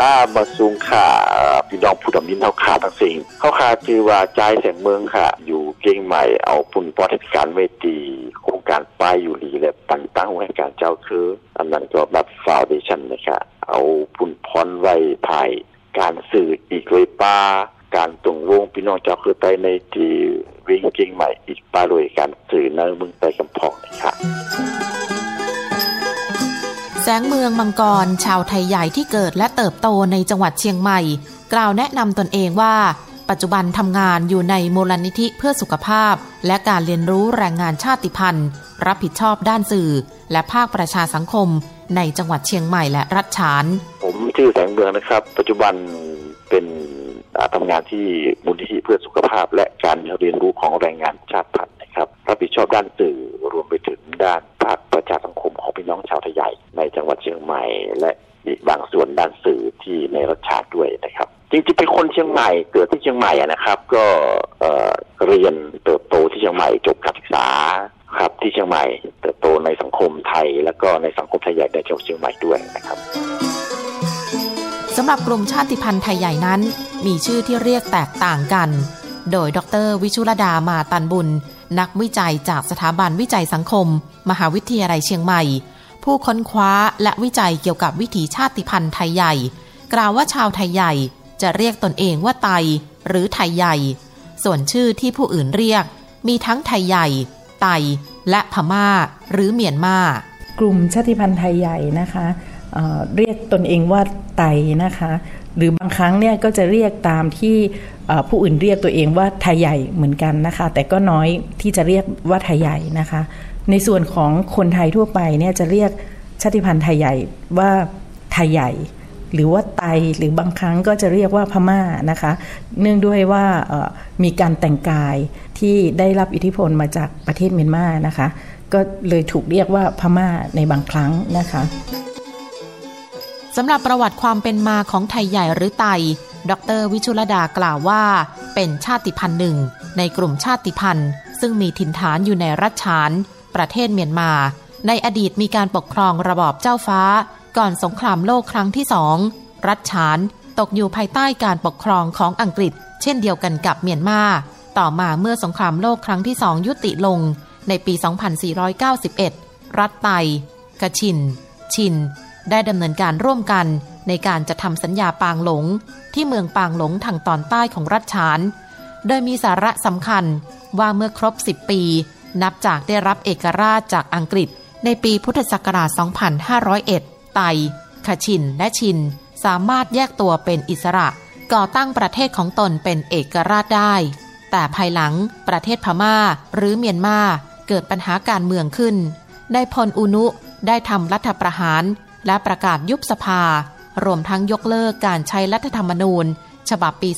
อ่ามาสูงค่ะพี่น้องผู้ดำนินเท่าขาทั้งสิ่งเขาขาจือว่าใจแสงเมืองค่ะ อยู่เก่งใหม่เอาปุ่นปอเทศการเวทีโครงการป้ายอยู่ลีและตั้งตั้งไว้การเจ้าคืออันนั้นก็แบบฟาวเดชั่นนะคะเอาปุ่นพรไว้ภายการสื่ออีกเลยป้าการตรงวงพี่น้องเจ้าคือไปในที่วิ่งเก่งใหม่อีกป้าเลยการสื่อในเมืองไปกำพองนะคะ แสงเมืองมังกร ชาวไทยใหญ่ที่เกิดและเติบโตในจังหวัดเชียงใหม่ กล่าวแนะนำตนเองว่า ปัจจุบันทำงานอยู่ในมูลนิธิเพื่อสุขภาพ และการเรียนรู้แรงงานชาติพันธุ์ รับผิดชอบด้านสื่อ และภาคประชาสังคม ในจังหวัดเชียงใหม่และรัฐฉาน ผมชื่อแสงเมืองนะครับ ปัจจุบันเป็นทำงานที่มูลนิธิเพื่อสุขภาพ และการเรียนรู้ของแรงงานชาติพันธุ์ นะครับรับผิดชอบด้านสื่อรวมไปถึงด้านภาคประชาสังคมของพี่น้องชาวไทยใหญ่ในจังหวัดเชียงใหม่ และอีกบางส่วนด้านสื่อที่ในรัฐชาติด้วยนะครับจริงๆเป็นคนเชียงใหม่เกิดที่เชียงใหม่นะครับ ก็เเรียนเติบโตที่เชียงใหม่จบการศึกษาครับที่เชียงใหม่เติบโตในสังคมไทย แล้วก็ในสังคมไทยใหญ่ในจังหวัดเชียงใหม่ด้วยนะครับสำหรับกลุ่มชาติพันธุ์ไทยใหญ่นั้น มีชื่อที่เรียกแตกต่างกัน โดยดร วิชุรดามาตันบุญ นักวิจัยจากสถาบันวิจัยสังคม มหาวิทยาลัยเชียงใหม่ ผู้ค้นคว้าและวิจัยเกี่ยวกับวิถีชาติพันธุ์ไทยใหญ่ กล่าวว่าชาวไทยใหญ่จะเรียกตนเองว่าไต หรือไทยใหญ่ ส่วนชื่อที่ผู้อื่นเรียก มีทั้งไทยใหญ่ ไต และพม่า หรือเมียนมา กลุ่มชาติพันธุ์ไทยใหญ่นะคะ เเรียกตนเองว่าไตนะคะ หรือบางครั้งเนี่ยก็จะเรียกตามที่ผู้อื่นเรียกตัวเองว่าไทยใหญ่เหมือนกันนะคะ แต่ก็น้อยที่จะเรียกว่าไทยใหญ่นะคะ ในส่วนของคนไทยทั่วไปเนี่ยจะเรียกชาติพันธุ์ไทยใหญ่ว่าไทยใหญ่ หรือว่าไตหรือบางครั้งก็จะเรียกว่าพม่านะคะ เนื่องด้วยว่ามีการแต่งกายที่ได้รับอิทธิพลมาจากประเทศเมียนมานะคะ ก็เลยถูกเรียกว่าพม่าในบางครั้งนะคะ สำหรับประวัติความเป็นมาของไทยใหญ่หรือไต ดร วิชุลดากล่าวว่า เป็นชาติพันธุ์หนึ่ง ในกลุ่มชาติพันธุ์ ซึ่งมีถิ่นฐานอยู่ในรัฐฉาน ประเทศเมียนมา ในอดีตมีการปกครองระบอบเจ้าฟ้า ก่อนสงครามโลกครั้งที่สองรัฐฉานตกอยู่ภายใต้การปกครองของอังกฤษ เช่นเดียวกันกับเมียนมา ต่อมาเมื่อสงครามโลกครั้งที่สองยุติลง ในปี 2491 รัฐไตกะชิน ชิน ได้ดำเนินการร่วมกันในการจะทำสัญญาปางหลง ที่เมืองปางหลงทางตอนใต้ของรัฐฉาน โดยมีสาระสำคัญว่าเมื่อครบ 10 ปี นับจากได้รับเอกราชจากอังกฤษ ในปีพุทธศักราช 2501 ไต ขชิน และชิน สามารถแยกตัวเป็นอิสระ ก่อตั้งประเทศของตนเป็นเอกราชได้ แต่ภายหลังประเทศพม่า หรือเมียนมาเกิดปัญหาการเมืองขึ้นนายพลอุนุได้ทำรัฐประหาร และประกาศยุบสภา รวมทั้งยกเลิกการใช้รัฐธรรมนูญ ฉบับปี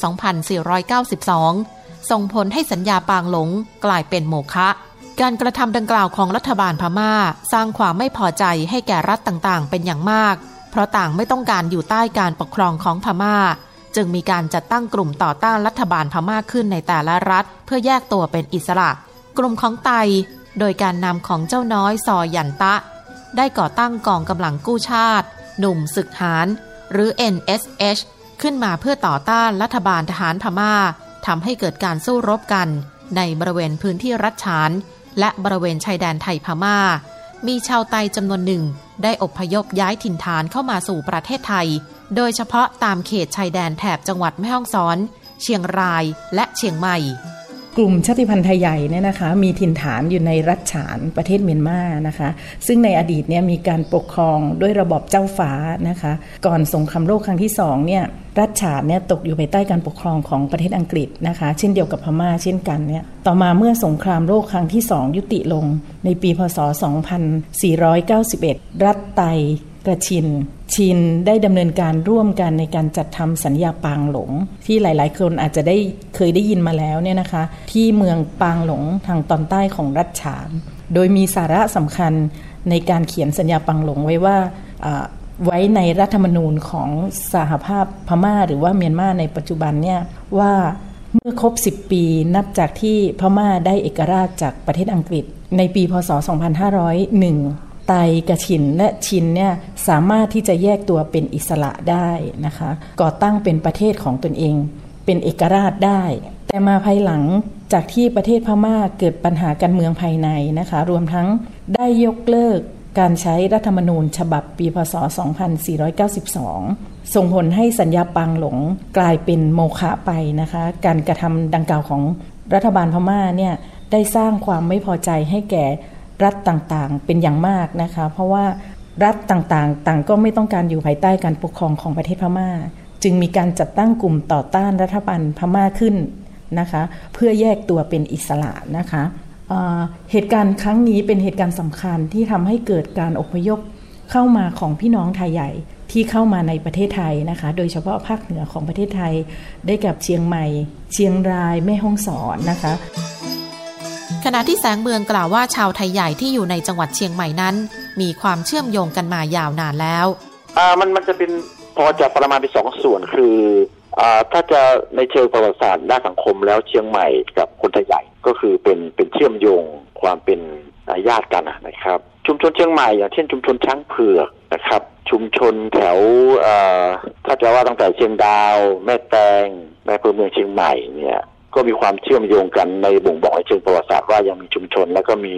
2492 ส่งผลให้สัญญาปางหลงกลายเป็นโมฆะการกระทำดังกล่าวของรัฐบาลพม่า สร้างความไม่พอใจให้แก่รัฐต่างๆ เป็นอย่างมาก เพราะต่างไม่ต้องการอยู่ใต้การปกครองของพม่า จึงมีการจัดตั้งกลุ่มต่อต้านรัฐบาลพม่าขึ้นในแต่ละรัฐ เพื่อแยกตัวเป็นอิสระ กลุ่มของไต โดยการนำของเจ้าน้อยซอยันตะ ได้ก่อตั้งกองกำลังกู้ชาติ หนุ่มศึกหาร หรือ NSH ขึ้นมาเพื่อต่อต้านรัฐบาลทหารพม่าทำให้เกิดการสู้รบกัน ในบริเวณพื้นที่รัฐฉาน และบริเวณชายแดนไทยพม่า มีชาวไตจำนวนหนึ่ง ได้อพยพย้ายถิ่นฐานเข้ามาสู่ประเทศไทย โดยเฉพาะตามเขตชายแดนแถบจังหวัดแม่ฮ่องสอน เชียงรายและเชียงใหม่ กลุ่มชาติพันธุ์ไทยใหญ่เนี่ยนะคะมีถิ่นฐานอยู่ในรัฐฉานประเทศเมียนมานะคะ ซึ่งในอดีตเนี่ยมีการปกครองด้วยระบอบเจ้าฟ้านะคะ ก่อนสงครามโลกครั้งที่สองเนี่ยรัฐฉานเนี่ยตกอยู่ภายใต้การปกครองของประเทศอังกฤษนะคะ เช่นเดียวกับพม่าเช่นกันเนี่ยต่อมาเมื่อสงครามโลกครั้งที่สองยุติลงในปีพศ 2491 รัฐไต กระชิน ชินได้ดำเนินการร่วมกันในการจัดทำสัญญาปางหลง ที่หลาย ๆ คนอาจจะได้เคยได้ยินมาแล้วเนี่ยนะคะ ที่เมืองปางหลงทางตอนใต้ของรัฐฉาน โดยมีสาระสำคัญในการเขียนสัญญาปางหลงไว้ว่าไว้ในรัฐธรรมนูญของสหภาพพม่า หรือว่าเมียนมาในปัจจุบันเนี่ยว่าเมื่อครบ 10 ปีนับจากที่พม่าได้เอกราชจากประเทศอังกฤษ ในปีพศ 2501 ไตกระชินและชินเนี่ยสามารถที่จะแยกตัวเป็นอิสระได้นะคะ ก่อตั้งเป็นประเทศของตนเอง เป็นเอกราชได้ แต่มาภายหลังจากที่ประเทศพม่าเกิดปัญหาการเมืองภายในนะคะ รวมทั้งได้ยกเลิกการใช้รัฐธรรมนูญฉบับปีพศ 2492 ส่งผลให้สัญญาปังหลงกลายเป็นโมฆะไปนะคะ การกระทำดังกล่าวของรัฐบาลพม่าเนี่ยได้สร้างความไม่พอใจให้แก่ รัฐต่างๆ เป็นอย่างมากนะคะ เพราะว่ารัฐต่างๆ ต่างก็ไม่ต้องการอยู่ภายใต้การปกครองของประเทศพม่า จึงมีการจัดตั้งกลุ่มต่อต้านรัฐบาลพม่าขึ้นนะคะ เพื่อแยกตัวเป็นอิสระนะคะเหตุการณ์ครั้งนี้เป็นเหตุการณ์สำคัญที่ทำให้เกิดการอพยพเข้ามาของพี่น้องไทยใหญ่ที่เข้ามาในประเทศไทยนะคะ โดยเฉพาะภาคเหนือของประเทศไทย ได้กับเชียงใหม่ เชียงราย แม่ฮ่องสอนนะคะ ณะที่แสงเมืองกล่าวว่าชาวไทยใหญ่ที่อยู่ในจังหวัดเชียงใหม่นั้น มีความเชื่อมโยงกันมายาวนานแล้ว อ่ามันมันจะเป็นพอจะประมาณเป็นสองส่วนคืออ่าถ้าจะในเชิงประวัติศาสตร์ด้านสังคมแล้วเชียงใหม่กับคนไทยใหญ่ก็คือเป็นเป็นเชื่อมโยงความเป็นญาติกันนะครับ ชุมชนเชียงใหม่อย่างเช่นชุมชนช้างเผือกนะครับ ชุมชนแถวถ้าจะว่าตั้งแต่เชียงดาว แม่แตงแม่เพื่อเมืองเชียงใหม่เนี่ย ก็มีความเชื่อมโยงกันในบ่งบอกในเชิงประวัติศาสตร์ว่ายังมีชุมชน แล้วก็มี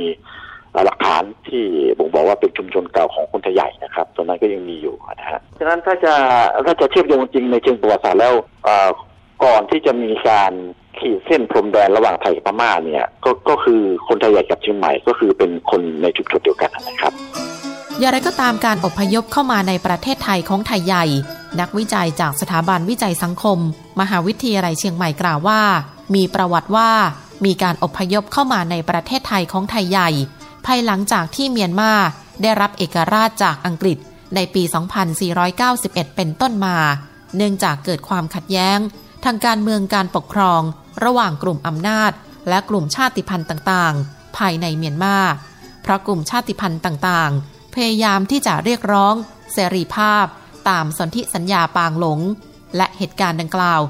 หลักฐานที่บ่งบอกว่าเป็นชุมชนเก่าของคนไทยใหญ่นะครับตอนนั้นก็ยังมีอยู่นะฮะฉะนั้นถ้าจะถ้าจะเชื่อมโยงจริงในเชิงประวัติศาสตร์แล้วก่อนที่จะมีการขีดเส้นพรมแดนระหว่างไทยกับพม่าเนี่ยก็ก็คือคนไทยใหญ่กับเชียงใหม่ก็คือเป็นคนในชุมชนเดียวกันนะครับ อย่างไรก็ตามการอพยพเข้ามาในประเทศไทยของไทยใหญ่ นักวิจัยจากสถาบันวิจัยสังคม มหาวิทยาลัยเชียงใหม่กล่าวว่า มีประวัติว่ามีการอพยพเข้ามาในประเทศไทยของไทยใหญ่ ภายหลังจากที่เมียนมาได้รับเอกราชจากอังกฤษในปี 2491 เป็นต้นมา เนื่องจากเกิดความขัดแย้ง ทางการเมืองการปกครอง ระหว่างกลุ่มอำนาจ และกลุ่มชาติพันธุ์ต่างๆ ภายในเมียนมา เพราะกลุ่มชาติพันธุ์ต่างๆ พยายามที่จะเรียกร้อง เสรีภาพ ตามสนธิสัญญาปางหลง และเหตุการณ์ดังกล่าว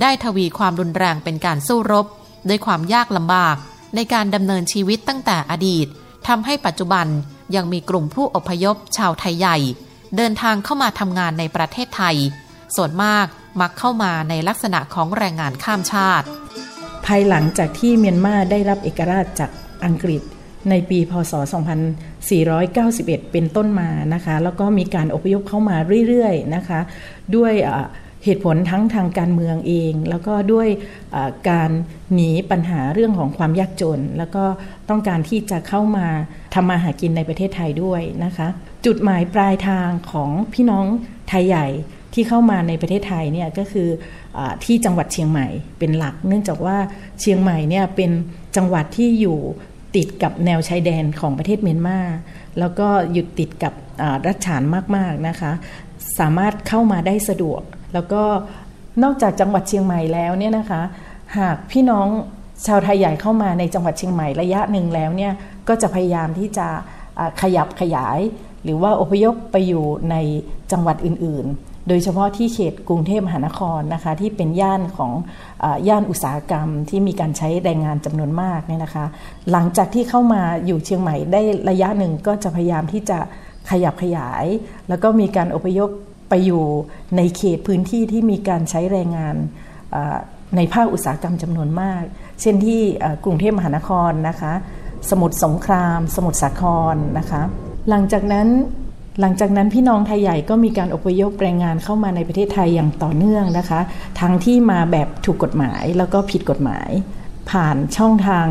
ได้ทวีความรุนแรงเป็นการสู้รบ ด้วยความยากลำบาก ในการดำเนินชีวิตตั้งแต่อดีตทำให้ปัจจุบันยังมีกลุ่มผู้อพยพชาวไทยใหญ่ เดินทางเข้ามาทำงานในประเทศไทย ส่วนมากมักเข้ามาในลักษณะของแรงงานข้ามชาติ ภายหลังจากที่เมียนมาได้รับเอกราชจากอังกฤษในปีพศ 2491 เป็นต้นมานะคะ แล้วก็มีการอพยพเข้ามาเรื่อยๆนะคะ ด้วย เหตุผลทั้งทางการเมืองเอง แล้วก็ด้วยการหนีปัญหาเรื่องของความยากจน แล้วก็ต้องการที่จะเข้ามาทำมาหากินในประเทศไทยด้วยนะคะ จุดหมายปลายทางของพี่น้องไทยใหญ่ที่เข้ามาในประเทศไทยเนี่ยก็คืออที่จังหวัดเชียงใหม่เป็นหลัก เนื่องจากว่าเชียงใหม่เนี่ยเป็นจังหวัดที่อยู่ติดกับแนวชายแดนของประเทศเมียนมาแล้วก็อยู่ติดกับรัฐฉานมากๆนะคะ สามารถเข้ามาได้สะดวก แล้วก็นอกจากจังหวัดเชียงใหม่แล้วเนี่ยนะคะ หากพี่น้องชาวไทยใหญ่เข้ามาในจังหวัดเชียงใหม่ระยะหนึ่งแล้วเนี่ยก็จะพยายามที่จะขยับขยาย หรือว่าอพยพไปอยู่ในจังหวัดอื่น ๆ โดยเฉพาะที่เขตกรุงเทพมหานครนะคะที่เป็นย่านของย่านอุตสาหกรรมที่มีการใช้แรงงานจำนวนมากเนี่ยนะคะ หลังจากที่เข้ามาอยู่เชียงใหม่ได้ระยะหนึ่งก็จะพยายามที่จะขยับขยาย แล้วก็มีการอพยพ ไปอยู่ในเขตพื้นที่ที่มีการใช้แรงงานในภาคอุตสาหกรรมจำนวนมาก เช่นที่กรุงเทพมหานครนะคะ สมุทรสงคราม สมุทรสาครนะคะ หลังจากนั้นหลังจากนั้นพี่น้องไทยใหญ่ก็มีการอพยพแรงงานเข้ามาในประเทศไทยอย่างต่อเนื่องนะคะ ทั้งที่มาแบบถูกกฎหมายแล้วก็ผิดกฎหมาย ผ่านช่องทาง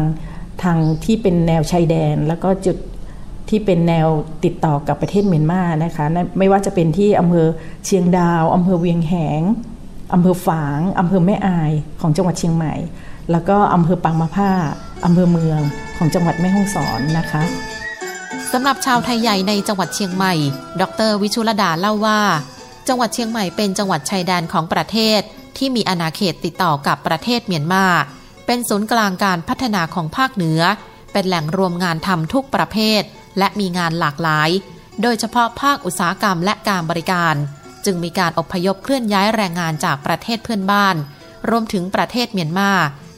ทางที่เป็นแนวชายแดน แล้วก็จุด ที่เป็นแนวติดต่อกับประเทศเมียนมานะคะไม่ว่าจะเป็นที่อำเภอเชียงดาวอำเภอเวียงแหงอำเภอฝางอำเภอแม่อายของจังหวัดเชียงใหม่ แล้วก็อำเภอปางมะผ้าอำเภอเมืองของจังหวัดแม่ฮ่องสอนนะคะสำหรับชาวไทยใหญ่ในจังหวัดเชียงใหม่ ดร วิชุรดาเล่าว่า จังหวัดเชียงใหม่เป็นจังหวัดชายแดนของประเทศ ที่มีอาณาเขตติดต่อกับประเทศเมียนมา เป็นศูนย์กลางการพัฒนาของภาคเหนือ เป็นแหล่งรวมงานทำทุกประเภท และมีงานหลากหลาย โดยเฉพาะภาคอุตสาหกรรมและการบริการ จึงมีการอพยพเคลื่อนย้ายแรงงานจากประเทศเพื่อนบ้าน รวมถึงประเทศเมียนมา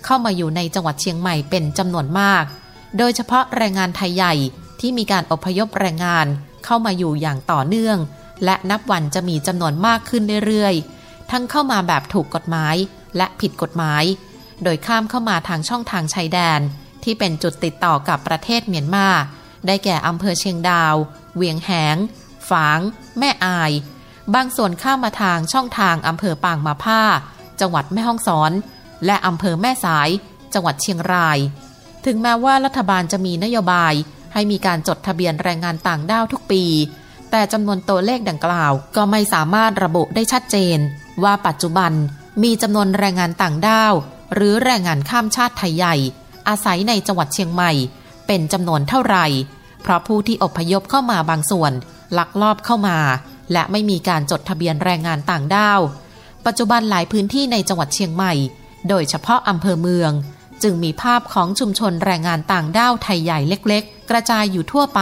เข้ามาอยู่ในจังหวัดเชียงใหม่เป็นจำนวนมาก โดยเฉพาะแรงงานไทยใหญ่ที่มีการอพยพแรงงานเข้ามาอยู่อย่างต่อเนื่อง และนับวันจะมีจำนวนมากขึ้นเรื่อยๆ ทั้งเข้ามาแบบถูกกฎหมายและผิดกฎหมาย โดยข้ามเข้ามาทางช่องทางชายแดน ที่เป็นจุดติดต่อกับประเทศเมียนมา ได้แก่อำเภอเชียงดาว เวียงแหง ฝาง แม่อาย บางส่วนข้ามมาทางช่องทางอำเภอปางมาผ้า จังหวัดแม่ฮ่องสอน และอำเภอแม่สาย จังหวัดเชียงราย ถึงแม้ว่ารัฐบาลจะมีนโยบายให้มีการจดทะเบียนแรงงานต่างด้าวทุกปี แต่จำนวนตัวเลขดังกล่าว ก็ไม่สามารถระบุได้ชัดเจน ว่าปัจจุบันมีจำนวนแรงงานต่างด้าว หรือแรงงานข้ามชาติไทยใหญ่ อาศัยในจังหวัดเชียงใหม่ เป็นจำนวนเท่าไหร่ เพราะผู้ที่อพยพเข้ามาบางส่วน ลักลอบเข้ามา และไม่มีการจดทะเบียนแรงงานต่างด้าว ปัจจุบันหลายพื้นที่ในจังหวัดเชียงใหม่ โดยเฉพาะอำเภอเมือง จึงมีภาพของชุมชนแรงงานต่างด้าวไทยใหญ่เล็ก ๆ กระจายอยู่ทั่วไป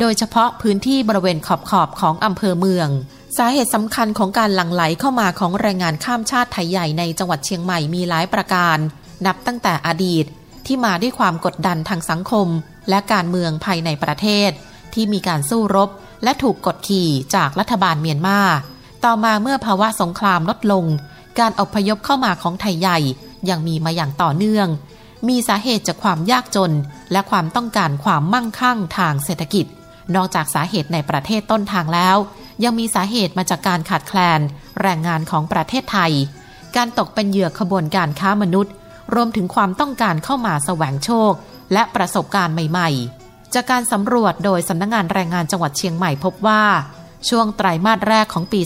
โดยเฉพาะพื้นที่บริเวณขอบขอบของอำเภอเมือง สาเหตุสำคัญของการหลั่งไหลเข้ามาของแรงงานข้ามชาติไทยใหญ่ในจังหวัดเชียงใหม่มีหลายประการ นับตั้งแต่อดีตที่มาด้วยความกดดันทางสังคม และการเมืองภายในประเทศ ที่มีการสู้รบ และถูกกดขี่จากรัฐบาลเมียนมา ต่อมาเมื่อภาวะสงครามลดลง การอพยพเข้ามาของไทยใหญ่ยังมีมาอย่างต่อเนื่อง มีสาเหตุจากความยากจน และความต้องการความมั่งคั่งทางเศรษฐกิจ นอกจากสาเหตุในประเทศต้นทางแล้ว ยังมีสาเหตุมาจากการขาดแคลน แรงงานของประเทศไทย การตกเป็นเหยื่อขบวนการค้ามนุษย์ รวมถึงความต้องการเข้ามาแสวงโชค และประสบการณ์ใหม่ ๆ จากการสำรวจโดยสำนักงงานแรงงานจังหวัดเชียงใหม่พบว่า ช่วงไตรมาสแรกของปี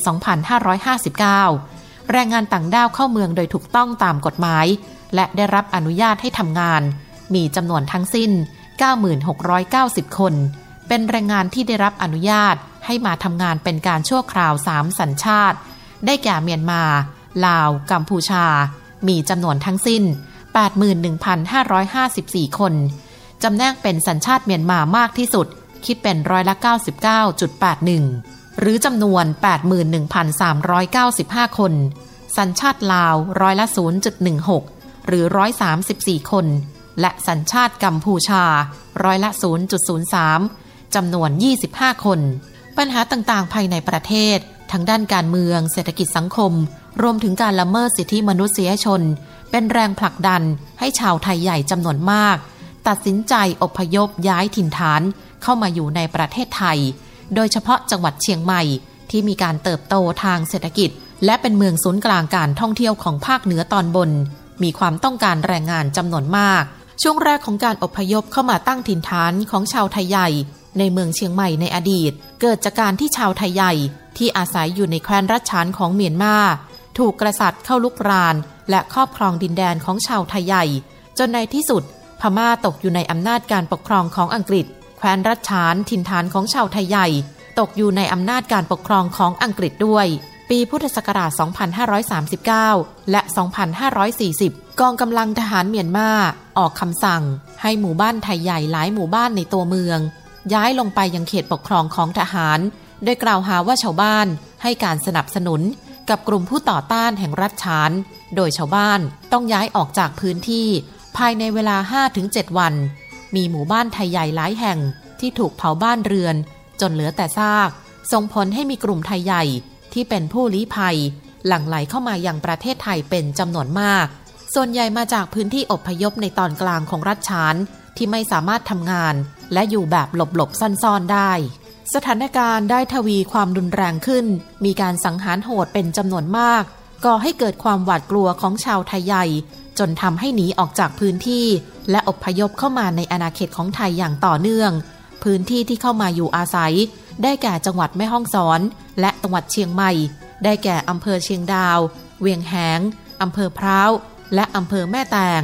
2559 แรงงานต่างด้าวเข้าเมืองโดยถูกต้องตามกฎหมาย และได้รับอนุญาตให้ทำงาน มีจำนวนทั้งสิ้น 9690 คน เป็นแรงงานที่ได้รับอนุญาตให้มาทำงานเป็นการชั่วคราว 3 สัญชาติ ได้แก่เมียนมา ลาว กัมพูชา มีจำนวนทั้งสิ้น 81,554 คน จำแนกเป็นสัญชาติเมียนมามากที่สุด คิดเป็นร้อยละ 99.81 หรือจำนวน 81,395 คน สัญชาติลาวร้อยละ 0.16 หรือ 134 คน และสัญชาติกัมพูชาร้อยละ 0.03 จำนวน 25 คน ปัญหาต่างๆ ภายในประเทศทั้งด้านการเมือง เศรษฐกิจสังคม รวมถึงการละเมิดสิทธิมนุษยชน เป็นแรงผลักดันให้ชาวไทยใหญ่จำนวนมาก ตัดสินใจอพยพย้ายถิ่นฐานเข้ามาอยู่ในประเทศไทย โดยเฉพาะจังหวัดเชียงใหม่ที่มีการเติบโตทางเศรษฐกิจ และเป็นเมืองศูนย์กลางการท่องเที่ยวของภาคเหนือตอนบน มีความต้องการแรงงานจำนวนมาก ช่วงแรกของการอพยพเข้ามาตั้งถิ่นฐานของชาวไทยใหญ่ในเมืองเชียงใหม่ในอดีต เกิดจากการที่ชาวไทยใหญ่ที่อาศัยอยู่ในแคว้นรัชฉานของเมียนมา ถูกกษัตริย์เข้าลุกราน และครอบครองดินแดนของชาวไทยใหญ่ จนในที่สุด พม่าตกอยู่ในอำนาจการปกครองของอังกฤษ แคว้นรัชฉานถิ่นฐานของชาวไทยใหญ่ ตกอยู่ในอำนาจการปกครองของอังกฤษด้วย ปีพุทธศักราช 2539 และ 2540 กองกำลังทหารเมียนมาออกคำสั่ง ให้หมู่บ้านไทยใหญ่หลายหมู่บ้านในตัวเมือง ย้ายลงไปยังเขตปกครองของทหาร โดยกล่าวหาว่าชาวบ้านให้การสนับสนุน กับกลุ่มผู้ต่อต้านแห่งรัฐฉาน โดยชาวบ้านต้องย้ายออกจากพื้นที่ ภายในเวลา 5-7 วัน มีหมู่บ้านไทยใหญ่หลายแห่งที่ถูกเผาบ้านเรือน จนเหลือแต่ซาก ส่งผลให้มีกลุ่มไทยใหญ่ที่เป็นผู้ลี้ภัย หลั่งไหลเข้ามาอย่างประเทศไทยเป็นจำนวนมาก ส่วนใหญ่มาจากพื้นที่อบพยพในตอนกลางของรัฐชานที่ไม่สามารถทำงาน และอยู่แบบหลบๆซ่อนๆได้ สถานการณ์ได้ทวีความรุนแรงขึ้น มีการสังหารโหดเป็นจำนวนมาก ก่อให้เกิดความหวาดกลัวของชาวไทยใหญ่ จนทำให้หนีออกจากพื้นที่ และอพยพเข้ามาในอาณาเขตของไทยอย่างต่อเนื่อง พื้นที่ที่เข้ามาอยู่อาศัย ได้แก่จังหวัดแม่ฮ่องสอน และจังหวัดเชียงใหม่ ได้แก่อำเภอเชียงดาว เวียงแหงอำเภอพร้าว และอำเภอแม่แตง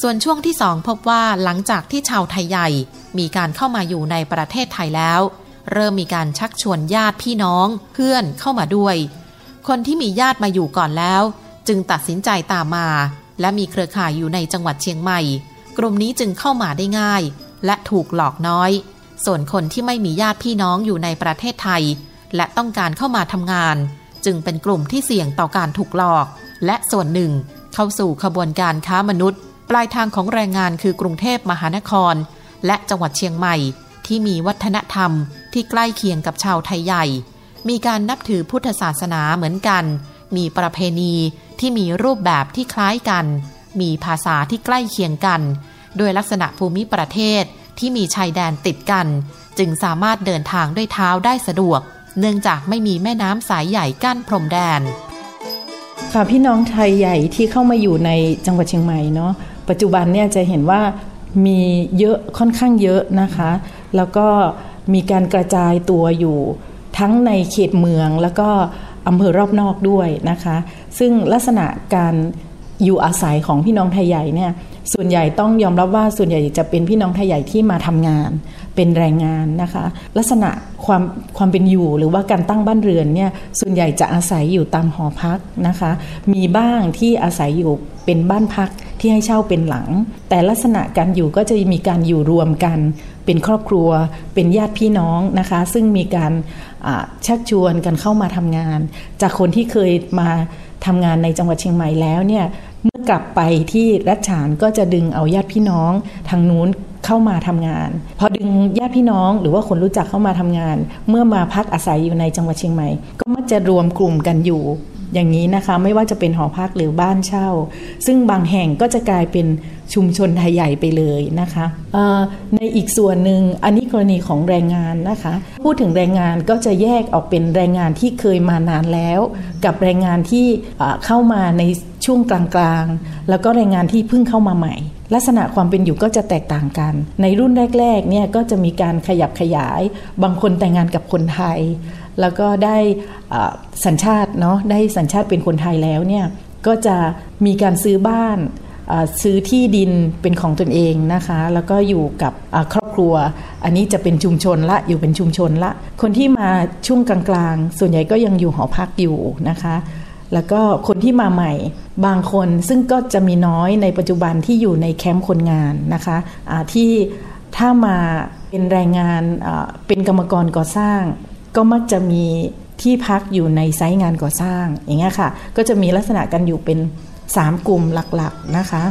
ส่วนช่วงที่สองพบว่าหลังจากที่ชาวไทยใหญ่ มีการเข้ามาอยู่ในประเทศไทยแล้ว เริ่มมีการชักชวนญาติพี่น้องเพื่อนเข้ามาด้วย คนที่มีญาติมาอยู่ก่อนแล้ว จึงตัดสินใจตามมา และมีเครือข่ายอยู่ในจังหวัดเชียงใหม่ กลุ่มนี้จึงเข้ามาได้ง่าย และถูกหลอกน้อย ส่วนคนที่ไม่มีญาติพี่น้องอยู่ในประเทศไทย และต้องการเข้ามาทำงาน จึงเป็นกลุ่มที่เสี่ยงต่อการถูกหลอก และส่วนหนึ่ง เข้าสู่ขบวนการค้ามนุษย์ ปลายทางของแรงงานคือกรุงเทพมหานคร และจังหวัดเชียงใหม่ ที่มีวัฒนธรรม ที่ใกล้เคียงกับชาวไทยใหญ่ มีการนับถือพุทธศาสนาเหมือนกัน มีประเพณีที่มีรูปแบบที่คล้ายกัน มีภาษาที่ใกล้เคียงกัน โดยลักษณะภูมิประเทศที่มีชายแดนติดกัน จึงสามารถเดินทางด้วยเท้าได้สะดวก เนื่องจากไม่มีแม่น้ำสายใหญ่กั้นพรมแดน ค่ะพี่น้องไทยใหญ่ที่เข้ามาอยู่ในจังหวัดเชียงใหม่เนาะปัจจุบันเนี่ยจะเห็นว่ามีเยอะค่อนข้างเยอะนะคะ แล้วก็ มีการกระจายตัวอยู่ทั้งในเขตเมืองแล้วก็อำเภอรอบนอกด้วยนะคะ ซึ่งลักษณะการอยู่อาศัยของพี่น้องไทยใหญ่เนี่ยส่วนใหญ่ต้องยอมรับว่าส่วนใหญ่จะเป็นพี่น้องไทยใหญ่ที่มาทำงาน เป็นแรงงานนะคะ ลักษณะความความเป็นอยู่หรือว่าการตั้งบ้านเรือนเนี่ยส่วนใหญ่จะอาศัยอยู่ตามหอพักนะคะ มีบ้างที่อาศัยอยู่เป็นบ้านพักที่ให้เช่าเป็นหลัง แต่ลักษณะการอยู่ก็จะมีการอยู่รวมกัน เป็นครอบครัว เป็นญาติพี่น้องนะคะ ซึ่งมีการชักชวนกันเข้ามาทำงาน จากคนที่เคยมาทำงานในจังหวัดเชียงใหม่แล้วเนี่ยเมื่อกลับไปที่รัชฉานก็จะดึงเอาญาติพี่น้องทางนู้นเข้ามาทำงาน พอดึงญาติพี่น้องหรือว่าคนรู้จักเข้ามาทำงาน เมื่อมาพักอาศัยอยู่ในจังหวัดเชียงใหม่ ก็มักจะรวมกลุ่มกันอยู่ อย่างนี้นะคะไม่ว่าจะเป็นหอพักหรือบ้านเช่า ซึ่งบางแห่งก็จะกลายเป็นชุมชนไทยใหญ่ไปเลยนะคะในอีกส่วนหนึ่งอันนี้กรณีของแรงงานนะคะ พูดถึงแรงงานก็จะแยกออกเป็นแรงงานที่เคยมานานแล้ว กับแรงงานที่เข้ามาในช่วงกลางๆ แล้วก็แรงงานที่เพิ่งเข้ามาใหม่ ลักษณะความเป็นอยู่ก็จะแตกต่างกัน ในรุ่นแรกๆเนี่ยก็จะมีการขยับขยาย บางคนแต่งงานกับคนไทย แล้วก็ได้สัญชาติเนาะได้สัญชาติเป็นคนไทยแล้วเนี่ยก็จะมีการซื้อบ้านซื้อที่ดินเป็นของตนเองนะคะ แล้วก็อยู่กับครอบครัว อันนี้จะเป็นชุมชนละอยู่เป็นชุมชนละ คนที่มาช่วงกลางๆ ส่วนใหญ่ก็ยังอยู่หอพักอยู่นะคะ แล้วก็คนที่มาใหม่บางคนซึ่งก็จะมีน้อยในปัจจุบันที่อยู่ในแคมป์คนงานนะคะะที่ถ้ามาเป็นแรงงานเป็นกรรมกรก่อสร้าง ก็มักจะมีที่พักอยู่ในไซต์งานก่อสร้าง อย่างเงี้ยค่ะ ก็จะมีลักษณะกันอยู่เป็น 3 กลุ่มหลักๆนะคะ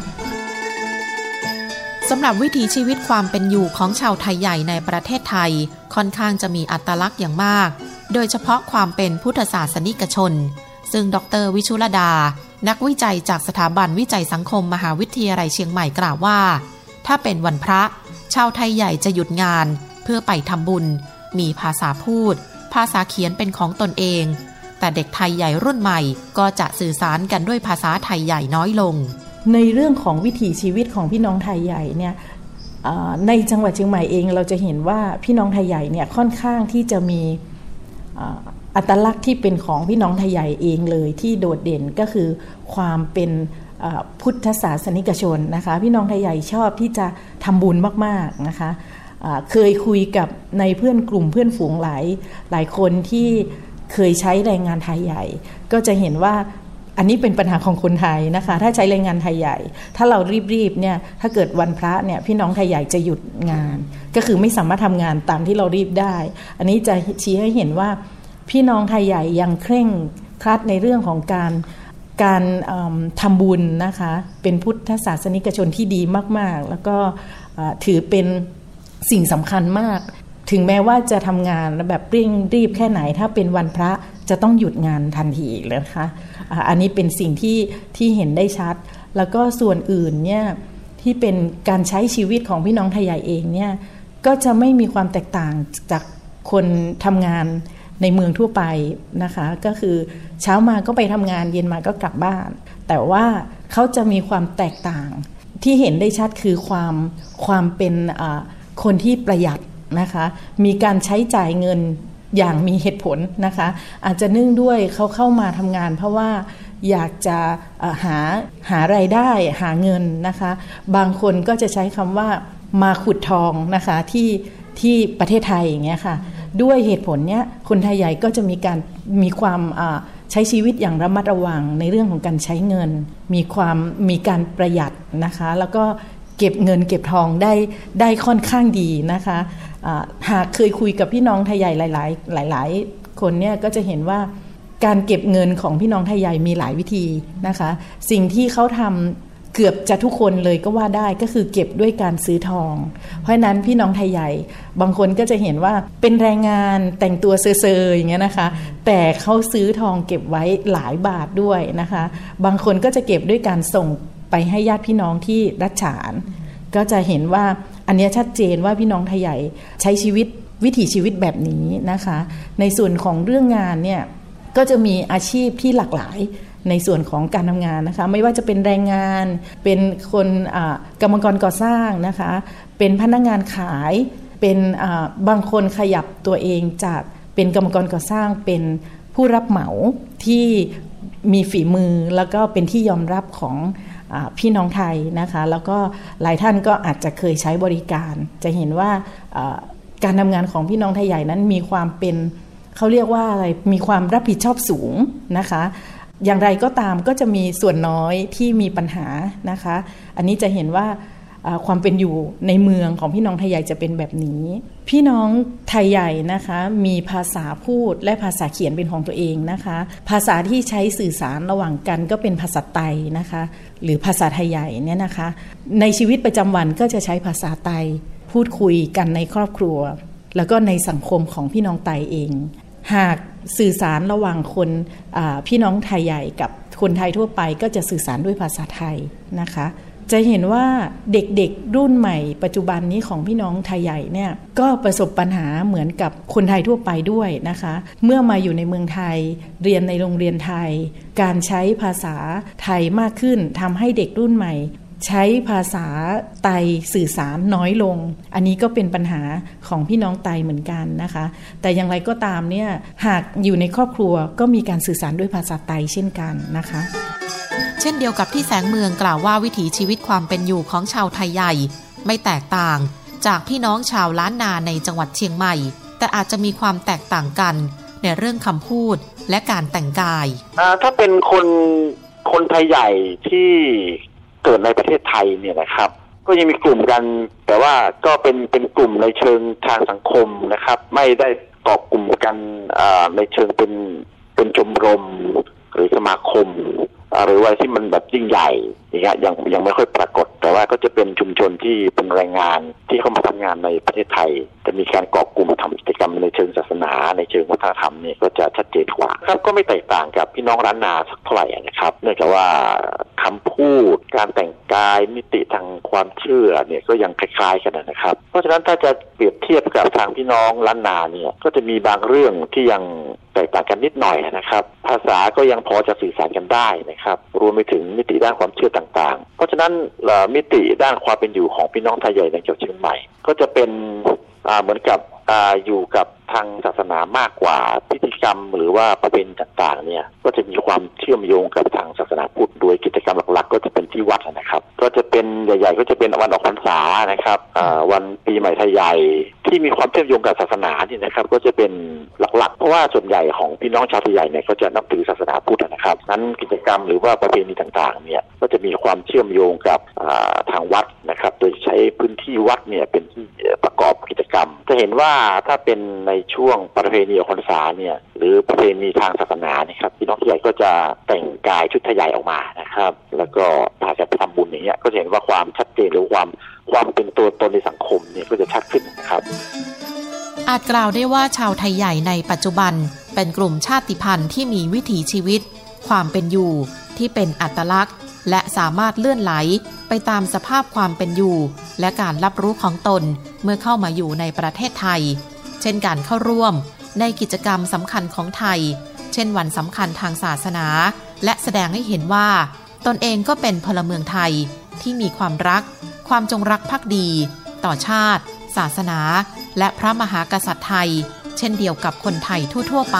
สำหรับวิถีชีวิตความเป็นอยู่ของชาวไทยใหญ่ในประเทศไทย ค่อนข้างจะมีอัตลักษณ์อย่างมาก โดยเฉพาะความเป็นพุทธศาสนิกชน ซึ่งดรวิชุลดา นักวิจัยจากสถาบันวิจัยสังคมมหาวิทยาลัยเชียงใหม่กล่าวว่า ถ้าเป็นวันพระ ชาวไทยใหญ่จะหยุดงาน เพื่อไปทำบุญ มีภาษาพูด ภาษาเขียนเป็นของตนเอง แต่เด็กไทยใหญ่รุ่นใหม่ ก็จะสื่อสารกันด้วยภาษาไทยใหญ่น้อยลง ในเรื่องของวิถีชีวิตของพี่น้องไทยใหญ่เนี่ยในจังหวัดเชียงใหม่เองเราจะเห็นว่าพี่น้องไทยใหญ่เนี่ยค่อนข้างที่จะมีอัตลักษณ์ที่เป็นของพี่น้องไทยใหญ่เองเลยที่โดดเด่นก็คือความเป็นพุทธศาสนิกชนนะคะ พี่น้องไทยใหญ่ชอบที่จะทำบุญมากๆนะคะ เคยคุยกับในเพื่อนกลุ่มเพื่อนฝูงหลายหลายคนที่เคยใช้แรงงานไทยใหญ่ ก็จะเห็นว่าอันนี้เป็นปัญหาของคนไทยนะคะ ถ้าใช้แรงงานไทยใหญ่ ถ้าเรารีบๆเนี่ยถ้าเกิดวันพระเนี่ยพี่น้องไทยใหญ่จะหยุดงาน ก็คือไม่สามารถทำงานตามที่เรารีบได้ อันนี้จะชี้ให้เห็นว่าพี่น้องไทยใหญ่ยังเคร่งครัดในเรื่องของการการทำบุญนะคะ เป็นพุทธศาสนิกชนที่ดีมากๆ แล้วก็ถือเป็น สิ่งสำคัญมาก ถึงแม้ว่าจะทำงานแบบเร่งรีบแค่ไหน ถ้าเป็นวันพระจะต้องหยุดงานทันทีเลยนะคะอันนี้เป็นสิ่งที่ที่เห็นได้ชัด แล้วก็ส่วนอื่นเนี่ยที่เป็นการใช้ชีวิตของพี่น้องไทยใหญ่เองเนี่ยก็จะไม่มีความแตกต่างจากคนทำงานในเมืองทั่วไปนะคะ ก็คือเช้ามาก็ไปทำงานเย็นมาก็กลับบ้าน แต่ว่าเขาจะมีความแตกต่างที่เห็นได้ชัดคือความความเป็น คนที่ประหยัดนะคะ มีการใช้จ่ายเงินอย่างมีเหตุผลนะคะ อาจจะเนื่องด้วยเขาเข้ามาทำงาน เพราะว่าอยากจะหาหาไรายได้หาเงินนะคะ บางคนก็จะใช้คำว่ามาขุดทองนะคะที่ที่ประเทศไทยอย่างเงี้ยค่ะ ด้วยเหตุผลเนี้ยคนไทยใหญ่ก็จะมีการมีความใช้ชีวิตอย่างระมัดระวังในเรื่องของการใช้เงิน มีความมีการประหยัดนะคะ แล้วก็ เก็บเงินเก็บทองได้ได้ค่อนข้างดีนะคะหากเคยคุยกับพี่น้องไทยใหญ่หลาย ๆ หลาย ๆ คนเนี่ยก็จะเห็นว่าการเก็บเงินของพี่น้องไทยใหญ่มีหลายวิธีนะคะ สิ่งที่เขาทำเกือบจะทุกคนเลยก็ว่าได้ก็คือเก็บด้วยการซื้อทอง เพราะนั้นพี่น้องไทยใหญ่ บางคนก็จะเห็นว่าเป็นแรงงานแต่งตัวเซอร์ๆอย่างเงี้ยนะคะ แต่เขาซื้อทองเก็บไว้หลายบาทด้วยนะคะ บางคนก็จะเก็บด้วยการส่ง ไปให้ญาติพี่น้องที่รัชฉาน ก็จะเห็นว่าอันนี้ชัดเจนว่าพี่น้องไทยใหญ่ใช้ชีวิตวิถีชีวิตแบบนี้นะคะ ในส่วนของเรื่องงานเนี่ยก็จะมีอาชีพที่หลากหลายในส่วนของการทำงานนะคะ ไม่ว่าจะเป็นแรงงาน เป็นคนกรรมกรก่อสร้างนะคะ เป็นพนักงานขาย เป็นบางคนขยับตัวเองจากเป็นกรรมกรก่อสร้าง เป็นผู้รับเหมาที่มีฝีมือแล้วก็เป็นที่ยอมรับของ พี่น้องไทยนะคะ แล้วก็หลายท่านก็อาจจะเคยใช้บริการ จะเห็นว่าการทำงานของพี่น้องไทยใหญ่นั้นมีความเป็นเขาเรียกว่าอะไรมีความรับผิดชอบสูงนะคะ อย่างไรก็ตามก็จะมีส่วนน้อยที่มีปัญหานะคะ อันนี้จะเห็นว่า ความเป็นอยู่ในเมืองของพี่น้องไทยใหญ่จะเป็นแบบนี้ พี่น้องไทยใหญ่นะคะมีภาษาพูดและภาษาเขียนเป็นของตัวเองนะคะ ภาษาที่ใช้สื่อสารระหว่างกันก็เป็นภาษาไตนะคะ หรือภาษาไทยใหญ่เนี่ยนะคะ ในชีวิตประจำวันก็จะใช้ภาษาไตพูดคุยกันในครอบครัว แล้วก็ในสังคมของพี่น้องไตเอง หากสื่อสารระหว่างคนพี่น้องไทยใหญ่กับคนไทยทั่วไปก็จะสื่อสารด้วยภาษาไทยนะคะ จะเห็นว่าเด็กๆรุ่นใหม่ ปัจจุบันนี้ของพี่น้องไทยใหญ่เนี่ยก็ประสบปัญหาเหมือนกับคนไทยทั่วไปด้วยนะคะ เมื่อมาอยู่ในเมืองไทย เรียนในโรงเรียนไทย การใช้ภาษาไทยมากขึ้นทำให้เด็กรุ่นใหม่ใช้ภาษาไตสื่อสารน้อยลง อันนี้ก็เป็นปัญหาของพี่น้องไตเหมือนกันนะคะ แต่อย่างไรก็ตามเนี่ย หากอยู่ในครอบครัวก็มีการสื่อสารด้วยภาษาไตเช่นกันนะคะ เช่นเดียวกับที่แสงเมืองกล่าวว่าวิถีชีวิตความเป็นอยู่ของชาวไทยใหญ่ ไม่แตกต่างจากพี่น้องชาวล้านนาในจังหวัดเชียงใหม่ แต่อาจจะมีความแตกต่างกันในเรื่องคำพูดและการแต่งกาย ถ้าเป็นคนคนไทยใหญ่ที่เกิดในประเทศไทยเนี่ยนะครับ ก็ยังมีกลุ่มกัน แต่ว่าก็เป็นเป็นกลุ่มในเชิงทางสังคมนะครับ ไม่ได้เกาะกลุ่มกันในเชิงเป็นเป็นชมรมหรือสมาคม หรือว่าที่มันแบบยิ่งใหญ่ อย่างเงี้ยยังยังไม่ค่อยปรากฏ แต่ว่าก็จะเป็นชุมชนที่เป็นแรงงานที่เข้ามาทำงานในประเทศไทย จะมีการก่อกลุ่มทำกิจกรรมในเชิงศาสนา ในเชิงวัฒนธรรมนี่ก็จะชัดเจนกว่าครับก็ไม่แตกต่างกับพี่น้องร้านนาสักเท่าไหร่นะครับ เนื่องจากว่าคำพูดการแต่งกายมิติทางความเชื่อเนี่ยก็ยังคล้ายๆกันนะครับ เพราะฉะนั้นถ้าจะเปรียบเทียบกับทางพี่น้องล้านนาเนี่ยก็จะมีบางเรื่องที่ยังแตกต่างกันนิดหน่อยนะครับ ภาษาก็ยังพอจะสื่อสารกันได้นะครับ รวมไปถึงมิติด้านความเชื่อต่างๆ เพราะฉะนั้นมิติด้านความเป็นอยู่ของพี่น้องไทยใหญ่ในจังหวัดเชียงใหม่ ก็จะเป็นเหมือนกับ ออยู่กับทางศาสนามากกว่าพิธีกรรมหรือว่าประเพณีต่างๆเนี่ยก็จะมีความเชื่อมโยงกับทางศาสนาพุทธโดยกิจกรรมหลักๆ ก็จะเป็นที่วัดนะครับ ก็จะเป็นใหญ่ ๆ ก็จะเป็นวันออกพรรษานะครับวันปีใหม่ไทยใหญ่ที่มีความเชื่อมโยงกับศาสนาเนี่ยนะครับ ก็จะเป็นหลักๆ เพราะว่าส่วนใหญ่ของพี่น้องชาวไทยใหญ่เนี่ยก็จะนับถือศาสนาพุทธนะครับนั้นกิจกรรมหรือว่าประเพณีต่างๆเนี่ยก็จะมีความเชื่อมโยงกับทางวัดนะครับ โดยใช้พื้นที่วัดเนี่ยเป็นที่ประกอบกิจกรรม จะเห็นว่าถ้าเป็นในช่วงประเพณีออกพรรษาเนี่ย หรือประเพณีทางศาสนาเนี่ยครับพี่น้องที่ใหญ่ก็จะแต่งกายชุดไทยใหญ่ออกมานะครับ แล้วก็พากันทำบุญอย่างเงี้ยก็จะเห็นว่าความชัดเจนหรือความความเป็นตัวตนในสังคมเนี่ยก็จะชัดขึ้นครับ อาจกล่าวได้ว่าชาวไทยใหญ่ในปัจจุบัน เป็นกลุ่มชาติพันธุ์ที่มีวิถีชีวิต ความเป็นอยู่ที่เป็นอัตลักษณ์ และสามารถเลื่อนไหลไปตามสภาพความเป็นอยู่ และการรับรู้ของตน เมื่อเข้ามาอยู่ในประเทศไทย เช่นการเข้าร่วมในกิจกรรมสำคัญของไทย เช่นวันสำคัญทางศาสนา และแสดงให้เห็นว่า ตนเองก็เป็นพลเมืองไทยที่มีความรัก ความจงรักภักดี ต่อชาติ ศาสนา และพระมหากษัตริย์ไทย เช่นเดียวกับคนไทยทั่ว ๆ ไป